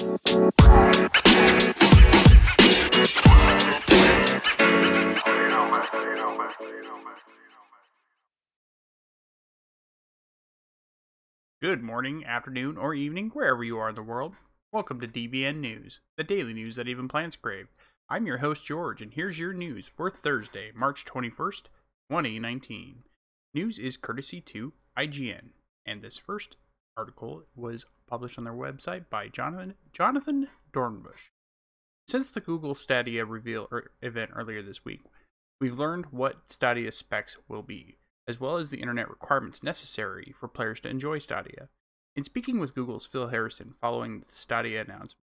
Good morning, afternoon, or evening, wherever you are in the world. Welcome to DBN News, the daily news that even plants crave. I'm your host, George, and here's your news for Thursday, March 21st, 2019. News is courtesy to IGN, and this first article was published on their website by Jonathan, Jonathan Dornbush. Since the Google Stadia reveal er, event earlier this week, we've learned what Stadia specs will be as well as the internet requirements necessary for players to enjoy Stadia. In speaking with Google's Phil Harrison following the Stadia announcement,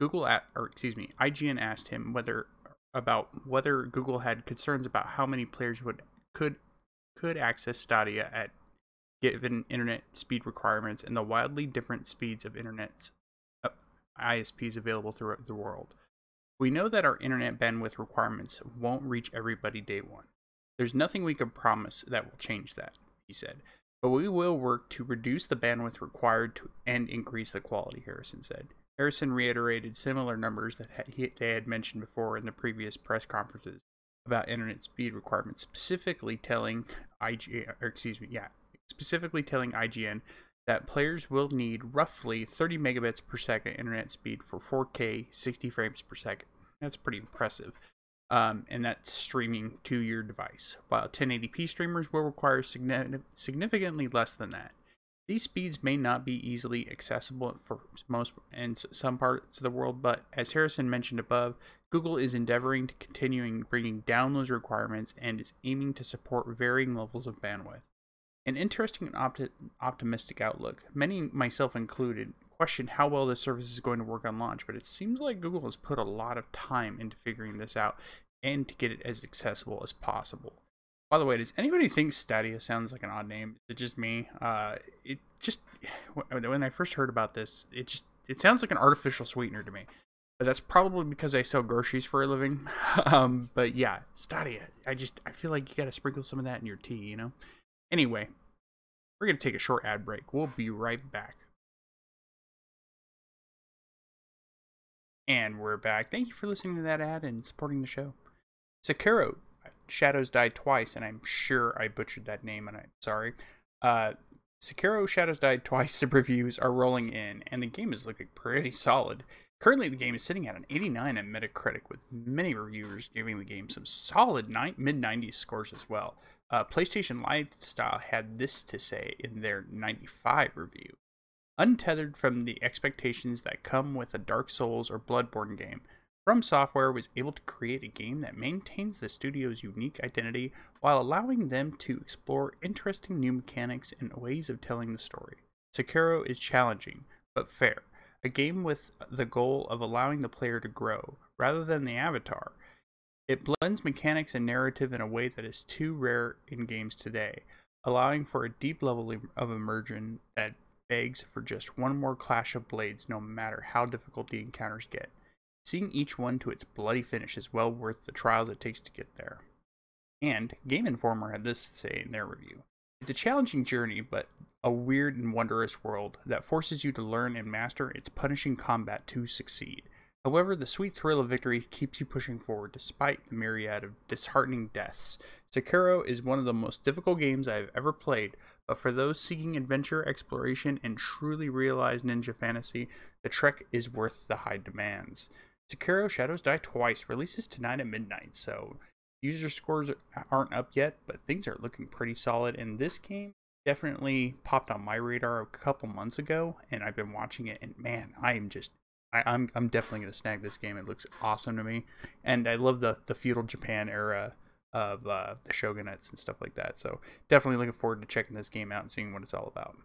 Google at, or excuse me, IGN asked him whether about whether Google had concerns about how many players would could could access Stadia at given internet speed requirements and the wildly different speeds of internet uh, ISPs available throughout the world. We know that our internet bandwidth requirements won't reach everybody day one. There's nothing we can promise that will change that, he said. But we will work to reduce the bandwidth required to and increase the quality, Harrison said. Harrison reiterated similar numbers that they had mentioned before in the previous press conferences about internet speed requirements, specifically telling IG, or excuse me, yeah, specifically telling IGN that players will need roughly 30 megabits per second internet speed for 4K 60 frames per second. That's pretty impressive um, and that's streaming to your device, while 1080p streamers will require significantly less than that. These speeds may not be easily accessible for most and some parts of the world, but as Harrison mentioned above, Google is endeavoring to continuing bringing down those requirements and is aiming to support varying levels of bandwidth. An interesting and opti- optimistic outlook, many, myself included, question how well this service is going to work on launch, but it seems like Google has put a lot of time into figuring this out and to get it as accessible as possible. By the way, does anybody think Stadia sounds like an odd name? Is it just me? Uh, it just when I first heard about this, it just it sounds like an artificial sweetener to me. But that's probably because I sell groceries for a living. um, but yeah, Stadia. I just I feel like you got to sprinkle some of that in your tea, you know. Anyway, we're gonna take a short ad break. We'll be right back. And we're back. Thank you for listening to that ad and supporting the show. Sekiro Shadows Die Twice, and I'm sure I butchered that name, and I'm sorry. Uh, Sekiro Shadows Die Twice The reviews are rolling in, and the game is looking pretty solid. Currently, the game is sitting at an 89 on Metacritic, with many reviewers giving the game some solid mid 90s scores as well. Uh, PlayStation Lifestyle had this to say in their 95 review. Untethered from the expectations that come with a Dark Souls or Bloodborne game, From Software was able to create a game that maintains the studio's unique identity while allowing them to explore interesting new mechanics and ways of telling the story. Sekiro is challenging, but fair, a game with the goal of allowing the player to grow, rather than the avatar. It blends mechanics and narrative in a way that is too rare in games today, allowing for a deep level of immersion that begs for just one more clash of blades no matter how difficult the encounters get. Seeing each one to its bloody finish is well worth the trials it takes to get there. And Game Informer had this to say in their review. It's a challenging journey, but a weird and wondrous world that forces you to learn and master its punishing combat to succeed. However, the sweet thrill of victory keeps you pushing forward despite the myriad of disheartening deaths. Sekiro is one of the most difficult games I have ever played, but for those seeking adventure, exploration, and truly realized ninja fantasy, the trek is worth the high demands. Sekiro Shadows Die Twice releases tonight at midnight, so user scores aren't up yet, but things are looking pretty solid. And this game definitely popped on my radar a couple months ago, and I've been watching it, and man, I am just I, am I'm, I'm definitely gonna snag this game. It looks awesome to me, and I love the the feudal Japan era of uh, the shogunates and stuff like that. So definitely looking forward to checking this game out and seeing what it's all about.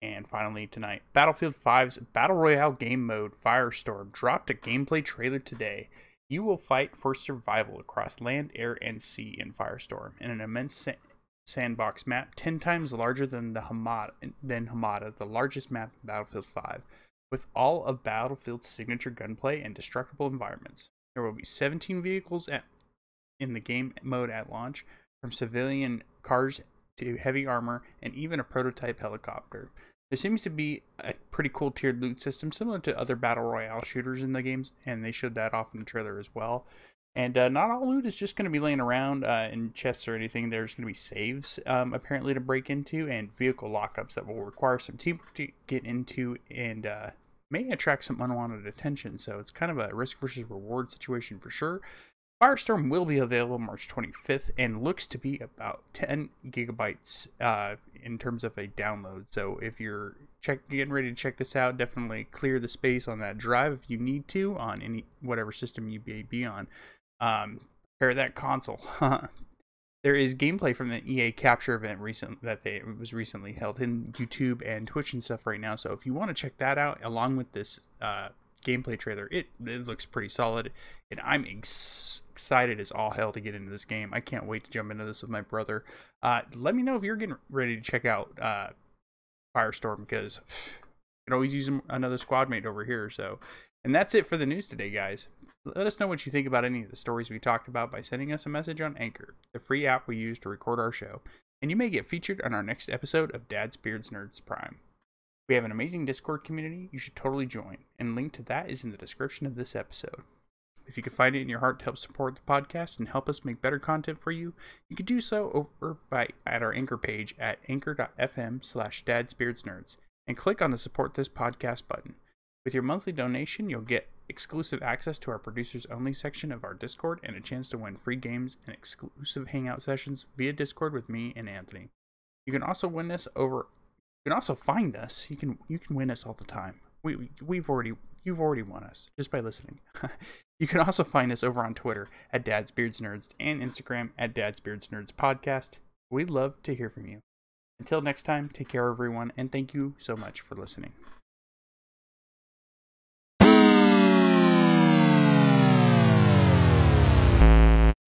And finally tonight, Battlefield 5's Battle Royale game mode Firestorm dropped a gameplay trailer today. You will fight for survival across land, air, and sea in Firestorm in an immense sa- sandbox map 10 times larger than the Hamada, than Hamada, the largest map in Battlefield 5 with all of Battlefield's signature gunplay and destructible environments. There will be 17 vehicles at, in the game mode at launch, from civilian cars to heavy armor and even a prototype helicopter. There seems to be a pretty cool tiered loot system, similar to other battle royale shooters in the games, and they showed that off in the trailer as well. And uh, not all loot is just going to be laying around uh, in chests or anything. There's going to be saves, um, apparently, to break into, and vehicle lockups that will require some teamwork to get into and uh, may attract some unwanted attention. So it's kind of a risk versus reward situation for sure. Firestorm will be available March 25th and looks to be about 10 gigabytes uh, in terms of a download. So if you're check getting ready to check this out, definitely clear the space on that drive if you need to on any whatever system you may be on. Um, that console. there is gameplay from the EA Capture event recent that they was recently held in YouTube and Twitch and stuff right now. So if you want to check that out along with this uh, gameplay trailer, it it looks pretty solid, and I'm ex- excited as all hell to get into this game. I can't wait to jump into this with my brother. Uh, let me know if you're getting ready to check out uh, Firestorm because I always use another squad mate over here. So, and that's it for the news today, guys. Let us know what you think about any of the stories we talked about by sending us a message on Anchor, the free app we use to record our show, and you may get featured on our next episode of Dad's Beards Nerds Prime. We have an amazing Discord community you should totally join, and link to that is in the description of this episode. If you could find it in your heart to help support the podcast and help us make better content for you, you could do so over by at our anchor page at anchor.fm slash dadsbeardsnerds and click on the support this podcast button. With your monthly donation, you'll get exclusive access to our producers only section of our Discord and a chance to win free games and exclusive hangout sessions via Discord with me and Anthony. You can also win this over you can also find us. You can you can win us all the time. We we've already you've already won us just by listening. you can also find us over on Twitter at Dad's Beards Nerds and Instagram at Dad's Beards Nerds Podcast. We'd love to hear from you. Until next time, take care everyone and thank you so much for listening.